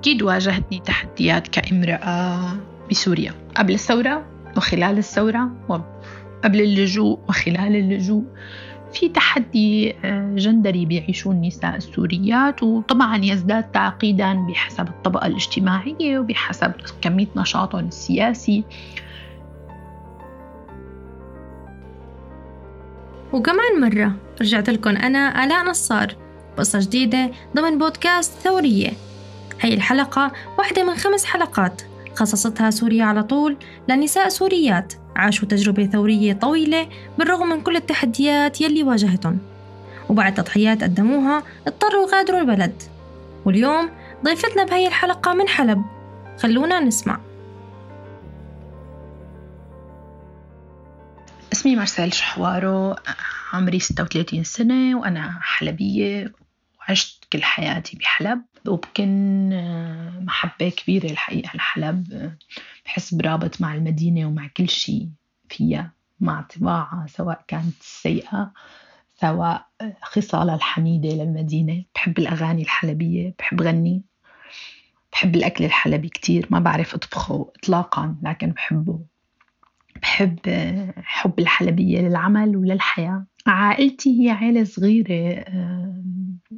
أكيد واجهتني تحديات كامرأة بسوريا. قبل الثورة وخلال الثورة وقبل اللجوء وخلال اللجوء في تحدي آه، جندري بيعيشوه النساء السوريات وطبعا يزداد تعقيدا بحسب الطبقة الاجتماعية وبحسب كمية نشاطهم السياسي. وكمان مرة رجعت لكم أنا آلاء نصار قصة جديدة ضمن بودكاست ثورية. هي الحلقة واحدة من خمس حلقات. خصصتها سوريا على طول لنساء سوريات. عاشوا تجربة ثورية طويلة بالرغم من كل التحديات يلي واجهتهم. وبعد تضحيات قدموها اضطروا يغادروا البلد. واليوم ضيفتنا بهي الحلقة من حلب. خلونا نسمع. اسمي مارسيل شحوارو عمري 36 سنة وأنا حلبية وعشت كل حياتي بحلب. وبكن آه، محبة كبيرة الحقيقة لحلب بحس برابط مع المدينة ومع كل شيء فيها مع طباعها سواء كانت سيئة سواء خصالها الحميدة للمدينة. بحب الأغاني الحلبية بحب غني بحب الأكل الحلبي كتير ما بعرف أطبخه إطلاقا لكن بحبه. بحب حب الحلبية للعمل وللحياة. عائلتي هي عائلة صغيرة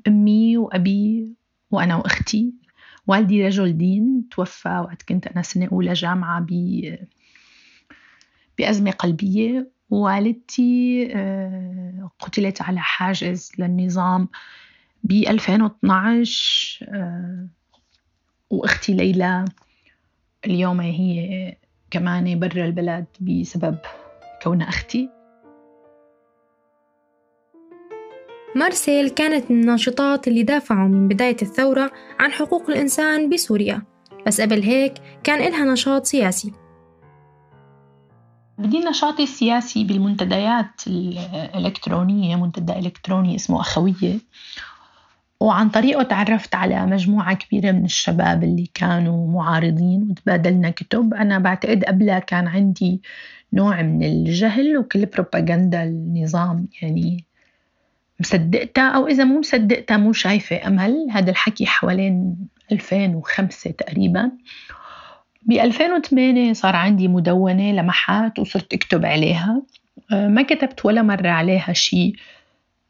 أمي وأبي وأنا وأختي. والدي رجل دين توفى وقت كنت أنا سنة أولى جامعة ب بأزمة قلبية. ووالدتي آه، قتلت على حاجز للنظام ب 2012 آه، وأختي ليلى اليوم هي كمان برا البلد بسبب كونها أختي. مارسيل كانت من الناشطات اللي دافعوا من بداية الثورة عن حقوق الإنسان بسوريا بس قبل هيك كان إلها نشاط سياسي. بدي نشاطي السياسي بالمنتديات الإلكترونية منتدى إلكتروني اسمه أخوية. وعن طريقه تعرفت على مجموعة كبيرة من الشباب اللي كانوا معارضين وتبادلنا كتب. أنا بعتقد قبلها كان عندي نوع من الجهل وكل بروباغندا النظام يعني مصدقتها أو إذا مو مصدقتها مو شايفة أمل. هذا الحكي حوالين 2005 تقريبا. ب 2008 صار عندي مدونة لمحات وصرت أكتب عليها. آه، ما كتبت ولا مرة عليها شيء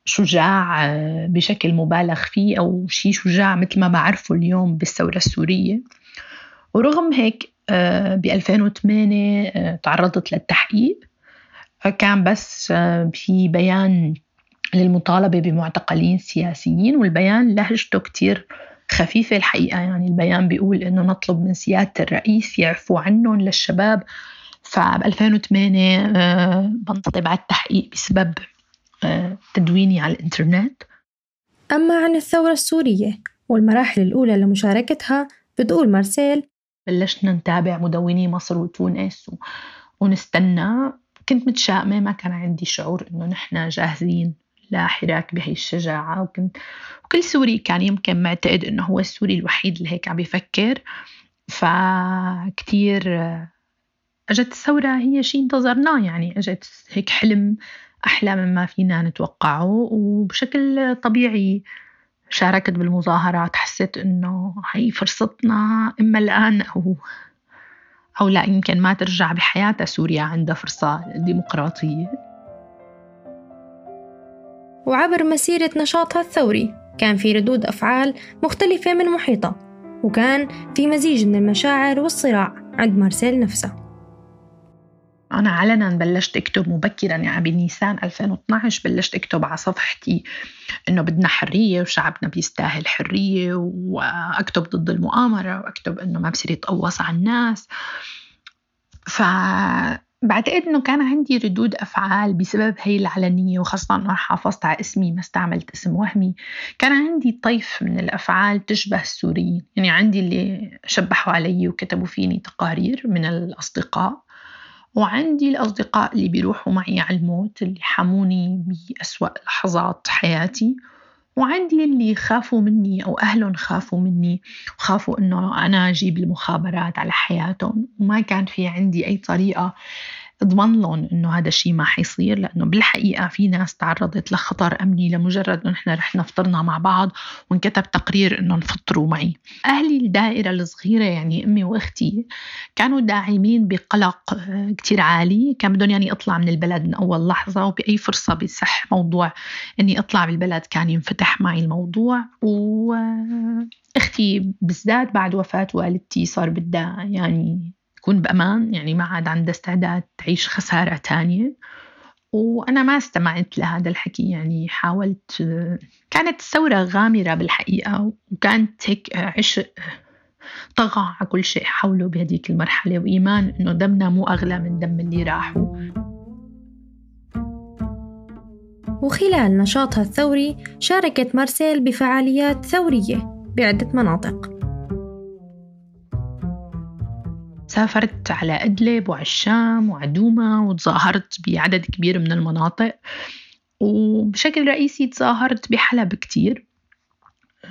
شجاع آه، بشكل مبالغ فيه أو شيء شجاع مثل ما بعرفه اليوم بالثورة السورية. ورغم هيك آه، ب 2008 تعرضت للتحقيق. كان بس في بيان للمطالبة بمعتقلين سياسيين والبيان لهجته كتير خفيفة الحقيقة. يعني البيان بيقول إنه نطلب من سيادة الرئيس يعفو عنهم للشباب. فب 2008 آه، بنطلب على التحقيق بسبب آه، تدويني على الإنترنت. أما عن الثورة السورية والمراحل الأولى لمشاركتها بتقول مارسيل بلشنا نتابع مدوني مصر وتونس ونستنى. كنت متشائمة ما كان عندي شعور إنه نحن جاهزين لحراك بهي الشجاعة. وكنت وكل سوري كان يمكن معتقد إنه هو السوري الوحيد اللي هيك عم بيفكر فكتير أجت الثورة هي شيء انتظرناه. يعني أجت هيك حلم أحلى مما فينا نتوقعه. وبشكل طبيعي شاركت بالمظاهرات. حسيت إنه هي فرصتنا إما الآن أو أو لا يمكن ما ترجع بحياتها. سوريا عندها فرصة ديمقراطية. وعبر مسيرة نشاطها الثوري. كان في ردود أفعال مختلفة من محيطها وكان في مزيج من المشاعر والصراع عند مارسيل نفسها أنا علنا بلشت أكتب مبكرا يعني بنيسان 2012 بلشت أكتب على صفحتي إنه بدنا حرية وشعبنا بيستاهل حرية وأكتب ضد المؤامرة وأكتب إنه ما بصير يتقوص على الناس. ف بعتقد إنه كان عندي ردود أفعال بسبب هي العلنيه وخاصة إنه حافظت على اسمي ما استعملت اسم وهمي. كان عندي طيف من الأفعال تشبه السوريين. يعني عندي اللي شبحوا علي وكتبوا فيني تقارير من الأصدقاء وعندي الأصدقاء اللي بيروحوا معي على الموت اللي حموني بأسوأ لحظات حياتي. وعندي اللي خافوا مني أو أهلهم خافوا مني وخافوا إنه أنا أجيب المخابرات على حياتهم. وما كان في عندي أي طريقة أضمن لهم إنه هذا الشيء ما حيصير لأنه بالحقيقة في ناس تعرضت لخطر أمني لمجرد إنه نحن رحنا فطرنا مع بعض وانكتب تقرير إنه فطروا معي. أهلي الدائرة الصغيرة يعني أمي وأختي كانوا داعمين بقلق آه، كتير عالي، كان بدهم يعني أطلع من البلد من أول لحظة وبأي فرصة بيصح موضوع إني أطلع بالبلد كان ينفتح معي الموضوع واختي بالذات بعد وفاة والدتي صار بدها يعني تكون بأمان يعني ما عاد عندها استعداد تعيش خسارة تانية. وأنا ما استمعت لهذا الحكي يعني حاولت كانت الثورة غامرة بالحقيقة وكانت هيك عشق طغى على كل شيء حوله بهديك المرحلة وإيمان إنه دمنا مو أغلى من دم اللي راحوا وخلال نشاطها الثوري شاركت مارسيل بفعاليات ثورية بعدة مناطق. سافرت على أدلب وعلى الشام وعلى دوما وتظاهرت بعدد كبير من المناطق وبشكل رئيسي تظاهرت بحلب كتير.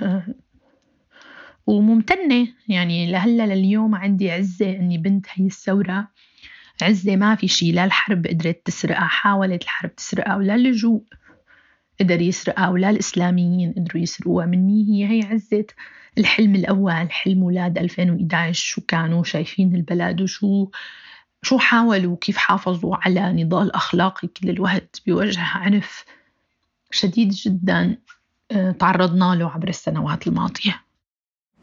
آه، وممتنة. يعني لهلأ لليوم عندي عزة إني بنت هي الثورة. عزة ما في شي لا الحرب قدرت تسرقها حاولت الحرب تسرقها ولا اللجوء قدر يسرقها ولا الإسلاميين قدروا يسرقوها. مني هي هي عزة. الحلم الأول حلم أولاد 2011 شو كانوا شايفين البلد وشو شو حاولوا كيف حافظوا على نضال أخلاقي كل الوقت بوجه عنف شديد جدا آه، تعرضنا له عبر السنوات الماضية.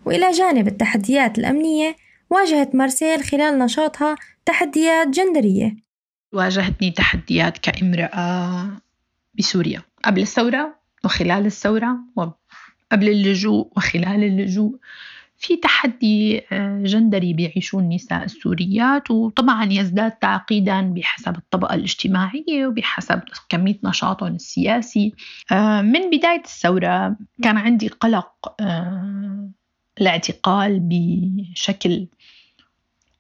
وإلى جانب التحديات الأمنية واجهت مارسيل خلال نشاطها تحديات جندرية. واجهتني تحديات كامرأة بسوريا قبل الثورة وخلال الثورة قبل اللجوء وخلال اللجوء. في تحدي آه، جندري بيعيشوه النساء السوريات وطبعا يزداد تعقيدا بحسب الطبقة الاجتماعية وبحسب كمية نشاطهم السياسي. آه، من بداية الثورة كان عندي قلق آه، الاعتقال بشكل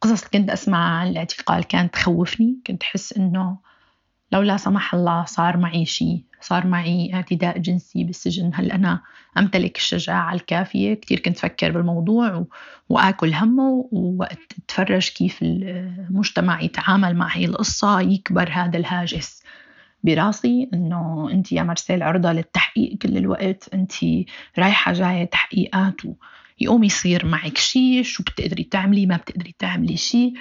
قصص كنت أسمع عن الاعتقال كانت تخوفني. كنت أحس إنه لو لا سمح الله صار معي شيء. صار معي اعتداء جنسي بالسجن. هل أنا أمتلك الشجاعة الكافية. كثير كنت أفكر بالموضوع وآكل همه ووقت أتفرج كيف المجتمع يتعامل مع هي القصة. يكبر هذا الهاجس براسي إنه أنت يا مرسيل عرضة للتحقيق كل الوقت. أنت رايحة جاية تحقيقات ويقوم يصير معك شيء. شو بتقدري تعملي؟ ما بتقدري تعملي شيء.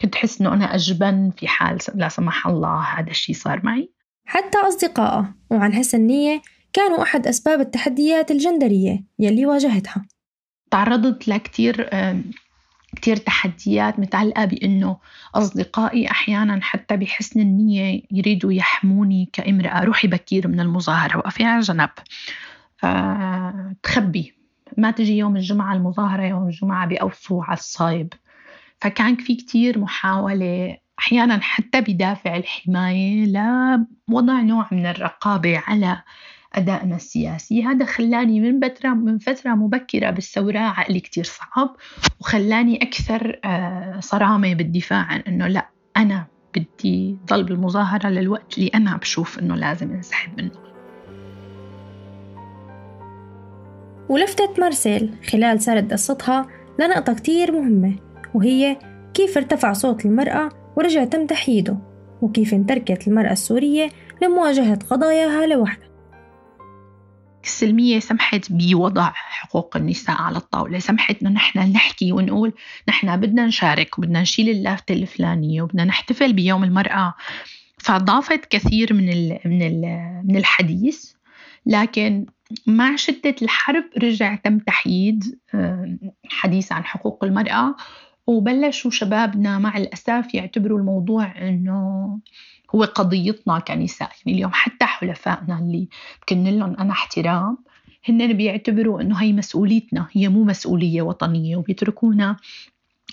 كنت أحس إنه أنا أجبن في حال لا سمح الله هذا الشيء صار معي. حتى أصدقائه وعن حسن نية كانوا أحد أسباب التحديات الجندرية يلي واجهتها. تعرضت لكتير كتير تحديات. متعلقة بأنه أصدقائي أحيانا حتى بحسن النية يريدوا يحموني كإمرأة. روحي بكير من المظاهرة وقفي على جنب. أه تخبي. ما تجي يوم الجمعة المظاهرة يوم الجمعة بأوصوا على الصايب. فكان في كتير محاولة أحيانا حتى بدافع الحماية لوضع نوع من الرقابة على أدائنا السياسي. هذا خلاني من فترة من فترة مبكرة بالثورة عقلي كتير صعب وخلاني أكثر آه، صرامة بالدفاع عن أنه لا أنا بدي ضل بالمظاهرة للوقت اللي أنا بشوف أنه لازم انسحب منه. ولفتت مارسيل خلال سرد قصتها لنقطة كتير مهمة وهي كيف ارتفع صوت المرأة ورجع تم تحييده وكيف انتركت المرأة السورية لمواجهة قضاياها لوحدها. السلمية سمحت بوضع حقوق النساء على الطاولة. سمحت إنه نحن نحكي ونقول نحن بدنا نشارك وبدنا نشيل اللافتة الفلانية وبدنا نحتفل بيوم المرأة. فضافت كثير من ال من ال من الحديث لكن مع شدة الحرب رجع تم تحييد آه، حديث عن حقوق المرأة. وبلشوا شبابنا مع الأسف يعتبروا الموضوع إنه هو قضيتنا كنساء. يعني اليوم حتى حلفائنا اللي بكن لهم أنا احترام هن بيعتبروا إنه هي مسؤوليتنا هي مو مسؤولية وطنية وبيتركونا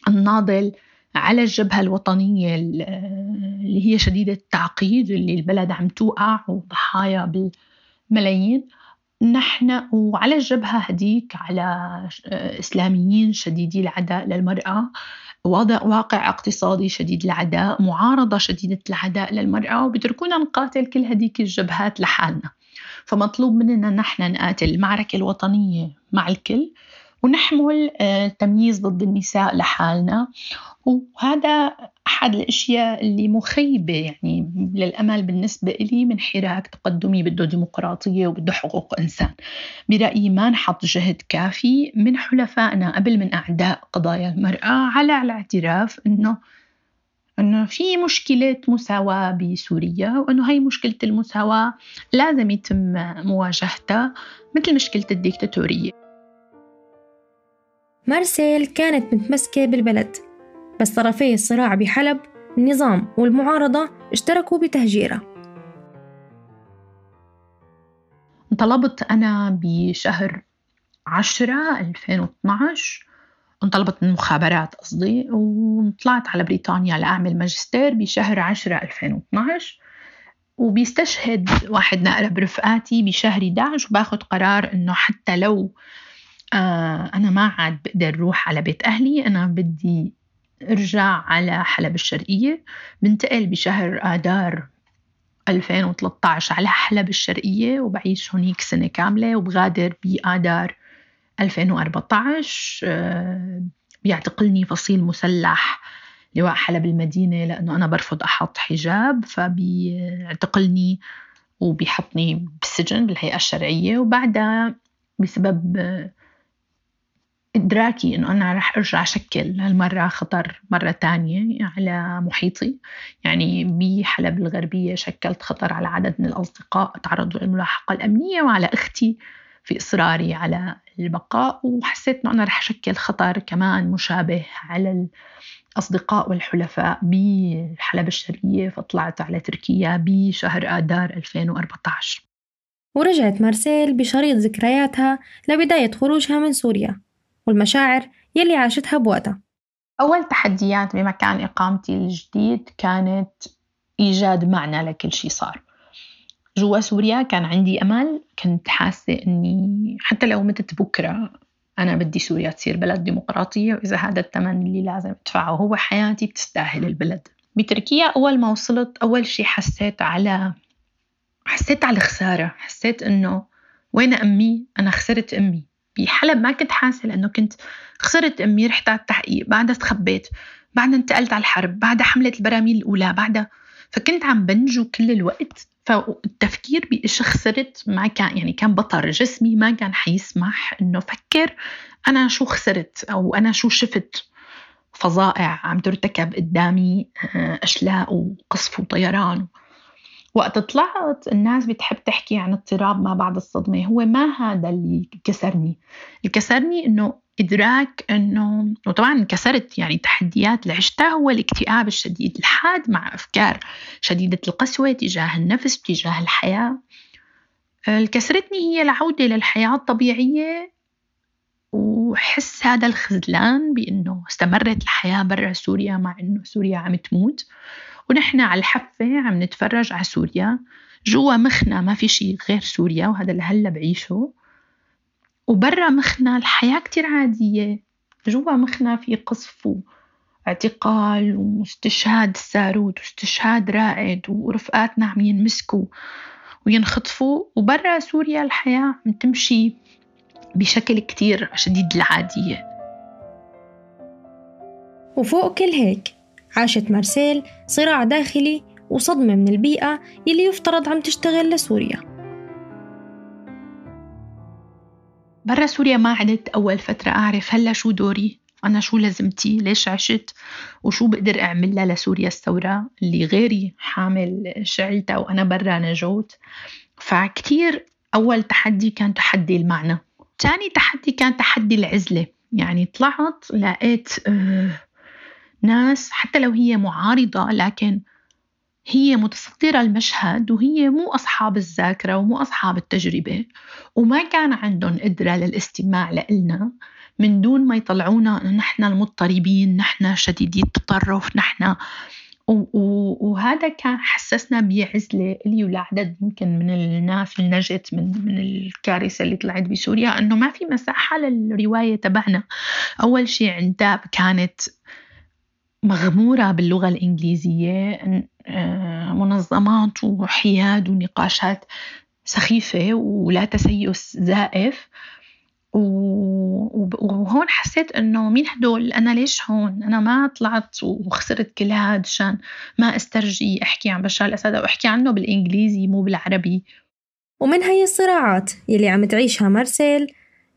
الناضل على الجبهة الوطنية اللي هي شديدة التعقيد اللي البلد عم توقع وضحايا بالملايين. نحن وعلى الجبهة هديك على إسلاميين شديدي العداء للمرأة واقع اقتصادي شديد العداء معارضة شديدة العداء للمرأة وبتركونا نقاتل كل هديك الجبهات لحالنا. فمطلوب مننا نحن نقاتل المعركة الوطنية مع الكل. ونحمل التمييز ضد النساء لحالنا. وهذا أحد الأشياء اللي مخيبة يعني للأمل بالنسبة إلي من حراك تقدمي بده ديمقراطية وبده حقوق إنسان. برأيي ما نحط جهد كافي من حلفائنا قبل من أعداء قضايا المرأة على الاعتراف إنه إنه في مشكلة مساواة بسوريا وإنه هي مشكلة المساواة لازم يتم مواجهتها مثل مشكلة الديكتاتورية. مارسيل كانت متمسكة بالبلد بس طرفي الصراع بحلب النظام والمعارضة اشتركوا بتهجيرها. انطلبت أنا بشهر عشرة 2012 انطلبت من المخابرات قصدي وطلعت على بريطانيا لأعمل ماجستير بشهر عشرة 2012 وبيستشهد واحد من أقرب رفقاتي بشهر 11 وباخد قرار إنه حتى لو آه أنا ما عاد بقدر روح على بيت أهلي. أنا بدي أرجع على حلب الشرقية. بنتقل بشهر آذار 2013 على حلب الشرقية وبعيش هونيك سنة كاملة وبغادر بآذار 2014 آه، بيعتقلني فصيل مسلح لواء حلب المدينة لأنه أنا برفض أحط حجاب فبيعتقلني وبيحطني بالسجن بالهيئة الشرعية. وبعدها بسبب إدراكي إنه أنا رح أرجع أشكل هالمرة خطر مرة تانية على محيطي. يعني بحلب الغربية شكلت خطر على عدد من الأصدقاء تعرضوا للملاحقة الأمنية وعلى أختي في إصراري على البقاء وحسيت إنه أنا رح أشكل خطر كمان مشابه على الأصدقاء والحلفاء بحلب الشرقية فطلعت على تركيا بشهر آذار 2014 ورجعت مارسيل بشريط ذكرياتها لبداية خروجها من سوريا. والمشاعر يلي عاشتها بوقتها. أول تحديات بمكان إقامتي الجديد كانت إيجاد معنى لكل شيء صار. جوا سوريا كان عندي أمل كنت حاسة أني حتى لو متت بكرة أنا بدي سوريا تصير بلد ديمقراطية وإذا هذا الثمن اللي لازم أدفعه هو حياتي بتستاهل البلد. بتركيا أول ما وصلت أول شيء حسيت على حسيت على الخسارة. حسيت إنه وين أمي؟ أنا خسرت أمي. بحلب ما كنت حاسة لأنه كنت خسرت أمي رحت على التحقيق بعدها تخبيت بعدها انتقلت على الحرب بعدها حملة البراميل الأولى بعدها فكنت عم بنجو كل الوقت. فالتفكير بإيش خسرت ما كان يعني كان بطر جسمي ما كان حيسمح إنه فكر أنا شو خسرت أو أنا شو شفت فظائع عم ترتكب قدامي آه، أشلاء وقصف وطيران. وقت طلعت الناس بتحب تحكي عن اضطراب ما بعد الصدمة. هو ما هذا اللي كسرني. اللي كسرني إنه إدراك إنه وطبعا انكسرت يعني تحديات اللي عشتها هو الاكتئاب الشديد الحاد مع أفكار شديدة القسوة تجاه النفس تجاه الحياة. الكسرتني هي العودة للحياة الطبيعية وحس هذا الخذلان بأنه استمرت الحياة برا سوريا مع أنه سوريا عم تموت. ونحن على الحفة عم نتفرج على سوريا. جوا مخنا ما في شيء غير سوريا وهذا اللي هلا بعيشه. وبرا مخنا الحياة كتير عادية. جوا مخنا في قصف واعتقال واستشهاد الساروت واستشهاد رائد ورفقاتنا عم ينمسكوا وينخطفوا. وبرا سوريا الحياة عم تمشي بشكل كتير شديد العادية وفوق كل هيك عاشت مارسيل صراع داخلي وصدمة من البيئة يلي يفترض عم تشتغل لسوريا. برا سوريا ما عدت أول فترة أعرف هلا شو دوري أنا شو لازمتي ليش عشت وشو بقدر أعملها لسوريا الثورة اللي غيري حامل شعلتها وأنا برا نجوت. فكتير أول تحدي كان تحدي المعنى. تاني تحدي كان تحدي العزلة. يعني طلعت لقيت آه ناس حتى لو هي معارضة لكن هي متصدرة المشهد وهي مو أصحاب الذاكرة ومو أصحاب التجربة. وما كان عندهم قدرة للاستماع لإلنا من دون ما يطلعونا نحن المضطربين نحن شديدي التطرف نحن. وهذا كان حسسنا بعزلة لي ولعدد يمكن من الناس اللي نجت من من الكارثة اللي طلعت بسوريا إنه ما في مساحة للرواية تبعنا. أول شيء عندها كانت مغمورة باللغة الإنجليزية آه، منظمات وحياد ونقاشات سخيفة ولا تسيس زائف. وهون حسيت إنه مين هدول؟ أنا ليش هون؟ أنا ما طلعت وخسرت كل هاد عشان ما أسترجي أحكي عن بشار الأسد أو أحكي عنه بالإنجليزي مو بالعربي. ومن هي الصراعات يلي عم تعيشها مارسيل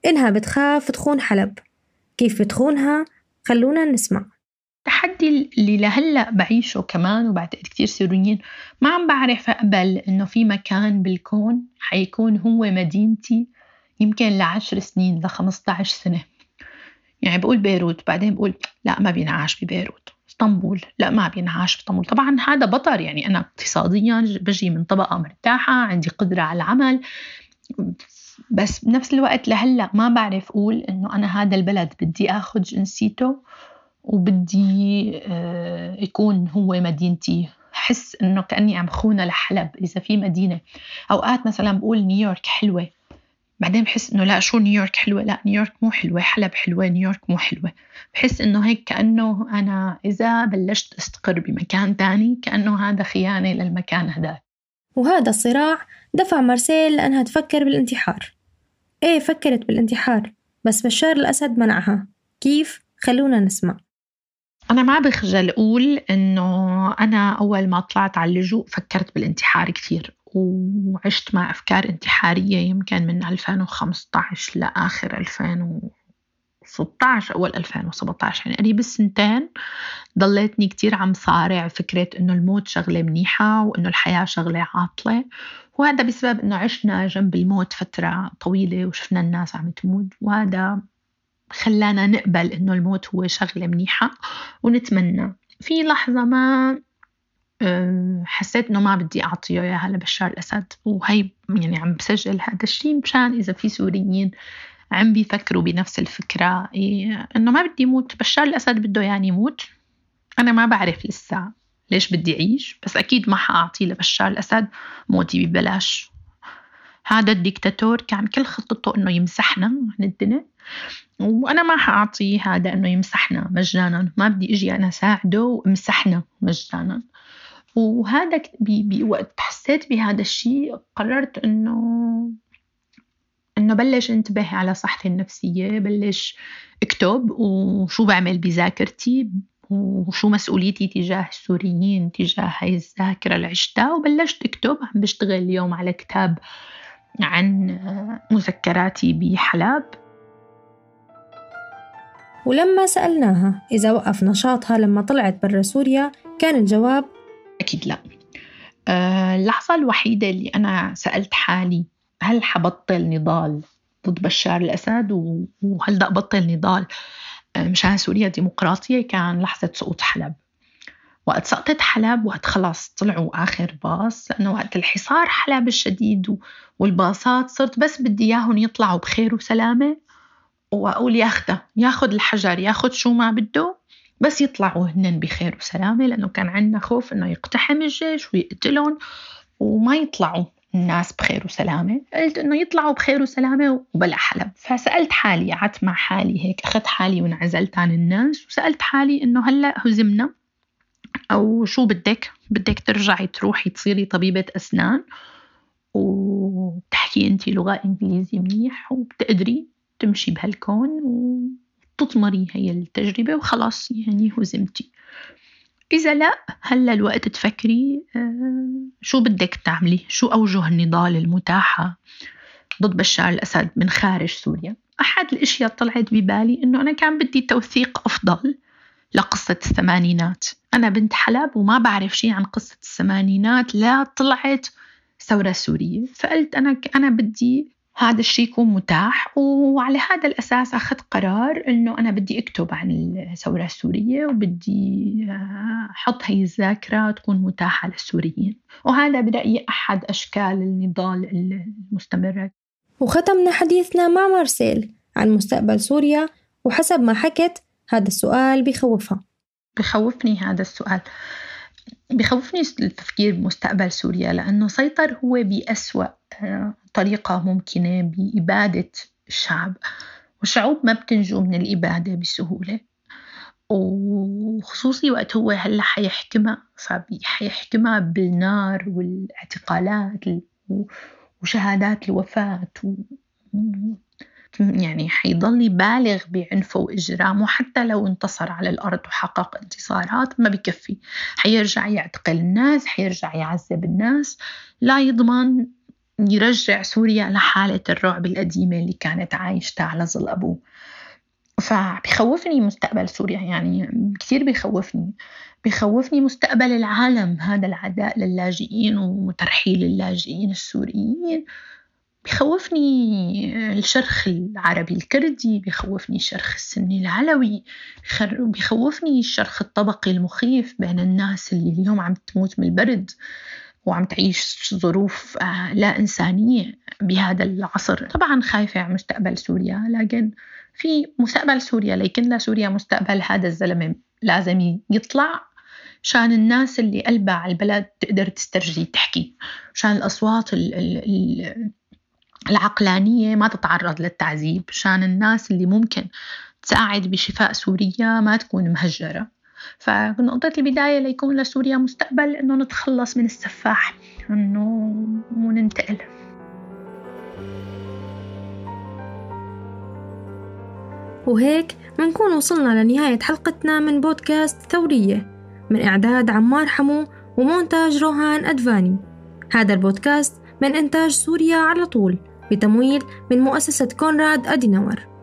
إنها بتخاف تخون حلب. كيف بتخونها؟ خلونا نسمع. التحدي اللي لهلا بعيشه كمان وبعتقد كتير سوريين ما عم بعرف أقبل إنه في مكان بالكون حيكون هو مدينتي يمكن لعشر سنين لخمسة عشر سنة. يعني بقول بيروت بعدين بقول لا ما بينعاش ببيروت. اسطنبول لا ما بينعاش باسطنبول. طبعا هذا بطر يعني أنا اقتصاديا بجي من طبقة مرتاحة عندي قدرة على العمل. بس بنفس الوقت لهلأ ما بعرف أقول إنه أنا هذا البلد بدي آخذ جنسيته وبدي آه، يكون هو مدينتي. حس إنه كأني عم خونة لحلب إذا في مدينة. أوقات مثلا بقول نيويورك حلوة. بعدين بحس إنه لا شو نيويورك حلوة؟ لا نيويورك مو حلوة. حلب حلوة نيويورك مو حلوة. بحس إنه هيك كأنه أنا إذا بلشت أستقر بمكان تاني كأنه هذا خيانة للمكان هذا وهذا الصراع دفع مارسيل لأنها تفكر بالانتحار. إيه فكرت بالانتحار بس بشار الأسد منعها. كيف؟ خلونا نسمع. أنا ما بخجل أقول إنه أنا أول ما طلعت على اللجوء فكرت بالانتحار كثير وعشت مع أفكار انتحارية يمكن من 2015 لآخر 2016 أول 2017 يعني قريب السنتين ضليتني كتير عم صارع فكرة إنه الموت شغلة منيحة وإنه الحياة شغلة عاطلة وهذا بسبب إنه عشنا جنب الموت فترة طويلة وشفنا الناس عم تموت وهذا خلانا نقبل إنه الموت هو شغلة منيحة ونتمنى. في لحظة ما حسيت إنه ما بدي أعطيه إياها لبشار الأسد وهي يعني عم بسجل هذا الشيء مشان إذا في سوريين عم بيفكروا بنفس الفكرة إيه إنه ما بدي يموت بشار الأسد بده يعني يموت. أنا ما بعرف لسه ليش بدي أعيش بس أكيد ما حأعطي لبشار الأسد موتي ببلاش. هذا الديكتاتور كان كل خطته إنه يمسحنا عن الدنيا وأنا ما حأعطي هذا إنه يمسحنا مجانا. ما بدي أجي أنا ساعده وامسحنا مجانا. وهذا بوقت حسيت بهذا الشيء قررت إنه إنه بلش أنتبه على صحتي النفسية بلش أكتب وشو بعمل بذاكرتي وشو مسؤوليتي تجاه السوريين تجاه هاي الذاكرة اللي عشتها وبلشت أكتب عم بشتغل اليوم على كتاب عن مذكراتي بحلب. ولما سألناها إذا وقف نشاطها لما طلعت برا سوريا كان الجواب أكيد لا. آه، اللحظة الوحيدة اللي أنا سألت حالي هل حبطل نضال ضد بشار الأسد؟ وهل بدي أبطل نضال؟ آه، مشان سوريا ديمقراطية كان لحظة سقوط حلب. وقت سقطت حلب وقت خلاص طلعوا آخر باص لأنه وقت الحصار حلب الشديد والباصات صرت بس بدي إياهم يطلعوا بخير وسلامة. وأقول ياخده ياخد الحجر ياخد شو ما بده بس يطلعوا هن بخير وسلامة لأنه كان عندنا خوف إنه يقتحم الجيش ويقتلهم وما يطلعوا الناس بخير وسلامة. قلت إنه يطلعوا بخير وسلامة وبلا حلب. فسألت حالي قعدت مع حالي هيك أخذت حالي وانعزلت عن الناس وسألت حالي إنه هلأ هزمنا. أو شو بدك؟ بدك ترجعي تروحي تصيري طبيبة أسنان وبتحكي أنت لغة إنجليزي منيح وبتقدري تمشي بهالكون و تضمري هي التجربة وخلاص يعني هزمتي. إذا لا هلا الوقت تفكري آه، شو بدك تعملي؟ شو أوجه النضال المتاحة ضد بشار الأسد من خارج سوريا؟ أحد الأشياء طلعت ببالي إنه أنا كان بدي توثيق أفضل. لقصة الثمانينات. أنا بنت حلب وما بعرف شيء عن قصة الثمانينات لا طلعت ثورة سورية. فقلت أنا أنا بدي هذا الشيء يكون متاح وعلى هذا الأساس أخذت قرار أنه أنا بدي أكتب عن الثورة السورية وبدي أحط هي الذاكرة تكون متاحة للسوريين. وهذا برأيي أحد أشكال النضال المستمرة. وختمنا حديثنا مع مارسيل عن مستقبل سوريا وحسب ما حكت هذا السؤال بخوفها بخوفني هذا السؤال. بخوفني التفكير بمستقبل سوريا لأنه سيطر هو بأسوأ آه، طريقة ممكنة بإبادة الشعب. والشعوب ما بتنجو من الإبادة بسهولة وخصوصي وقت هو هلأ حيحكمها فحيحكمها بالنار والاعتقالات وشهادات الوفاة يعني حيضل يبالغ بعنفه وإجرامه حتى لو انتصر على الأرض وحقق انتصارات ما بكفي. حيرجع يعتقل الناس حيرجع يعذب الناس. لا يضمن يرجع سوريا لحالة الرعب القديمة اللي كانت عايشتها على ظل أبوه. فبخوفني مستقبل سوريا يعني كثير بخوفني. بخوفني مستقبل العالم هذا العداء للاجئين وترحيل اللاجئين السوريين. بخوفني الشرخ العربي الكردي بخوفني الشرخ السني العلوي بخوفني الشرخ الطبقي المخيف بين الناس اللي اليوم عم تموت من البرد وعم تعيش ظروف آه، لا إنسانية بهذا العصر. طبعا خايفة على مستقبل سوريا لكن في مستقبل سوريا لكن لا سوريا مستقبل هذا الزلمة لازم يطلع شان الناس اللي قلبها على البلد تقدر تسترجي تحكي شان الأصوات العقلانية ما تتعرض للتعذيب شان الناس اللي ممكن تساعد بشفاء سوريا ما تكون مهجرة. فنقطة البداية ليكون لسوريا مستقبل إنه نتخلص من السفاح إنه وننتقل وهيك منكون وصلنا لنهاية حلقتنا من بودكاست ثورية من إعداد عمار حمو ومونتاج روهان أدفاني. هذا البودكاست من إنتاج سوريا على طول. بتمويل من مؤسسة كونراد أدينور